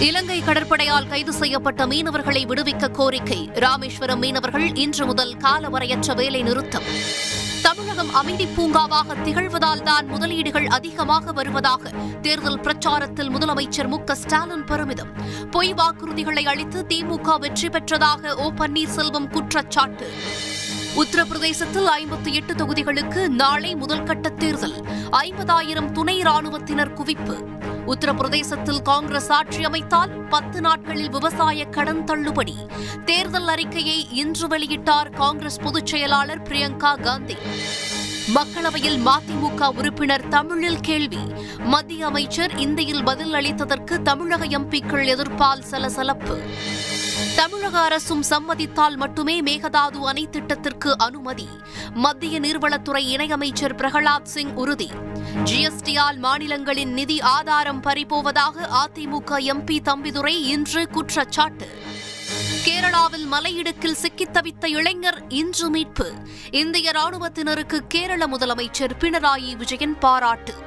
இலங்கை கடற்படையால் கைது செய்யப்பட்ட மீனவர்களை விடுவிக்க கோரிக்கை. ராமேஸ்வரம் மீனவர்கள் இன்று முதல் காலவரையற்ற வேலை நிறுத்தம் தமிழகம் அமைதி பூங்காவாக திகழ்வதால் தான் முதலீடுகள் அதிகமாக வருவதாக தேர்தல் பிரச்சாரத்தில் முதலமைச்சர் மு ஸ்டாலின் பெருமிதம். பொய் வாக்குறுதிகளை அளித்து திமுக வெற்றி பெற்றதாக ஓ பன்னீர்செல்வம் குற்றச்சாட்டு. உத்தரப்பிரதேசத்தில் ஐம்பத்தி எட்டு தொகுதிகளுக்கு நாளை முதல்கட்ட தேர்தல். ஐம்பதாயிரம் துணை ராணுவத்தினர் குவிப்பு. உத்தரப்பிரதேசத்தில் காங்கிரஸ் ஆட்சி அமைத்தால் பத்து நாட்களில் விவசாய கடன் தள்ளுபடி. தேர்தல் அறிக்கையை இன்று வெளியிட்டார் காங்கிரஸ் பொதுச் செயலாளர் பிரியங்கா காந்தி. மக்களவையில் மதிமுக உறுப்பினர் தமிழில் கேள்வி. மத்திய அமைச்சர் இந்தியில் பதில் அளித்ததற்கு தமிழக எம்பிக்கள் எதிர்ப்பால் சலசலப்பு. தமிழக அரசும் சம்மதித்தால் மட்டுமே மேகதாது அணை திட்டத்திற்கு அனுமதி. மத்திய நீர்வளத்துறை இணையமைச்சர் பிரகலாத் சிங் உறுதி. ஜிஎஸ்டியால் மாநிலங்களின் நிதி ஆதாரம் பறிபோவதாக அதிமுக எம்பி தம்பிதுரை இன்று குற்றச்சாட்டு. கேரளாவில் மலையிடுக்கில் சிக்கித் தவித்த இளைஞர் இன்று மீட்பு. இந்திய ராணுவத்தினருக்கு கேரள முதலமைச்சர் பினராயி விஜயன் பாராட்டு.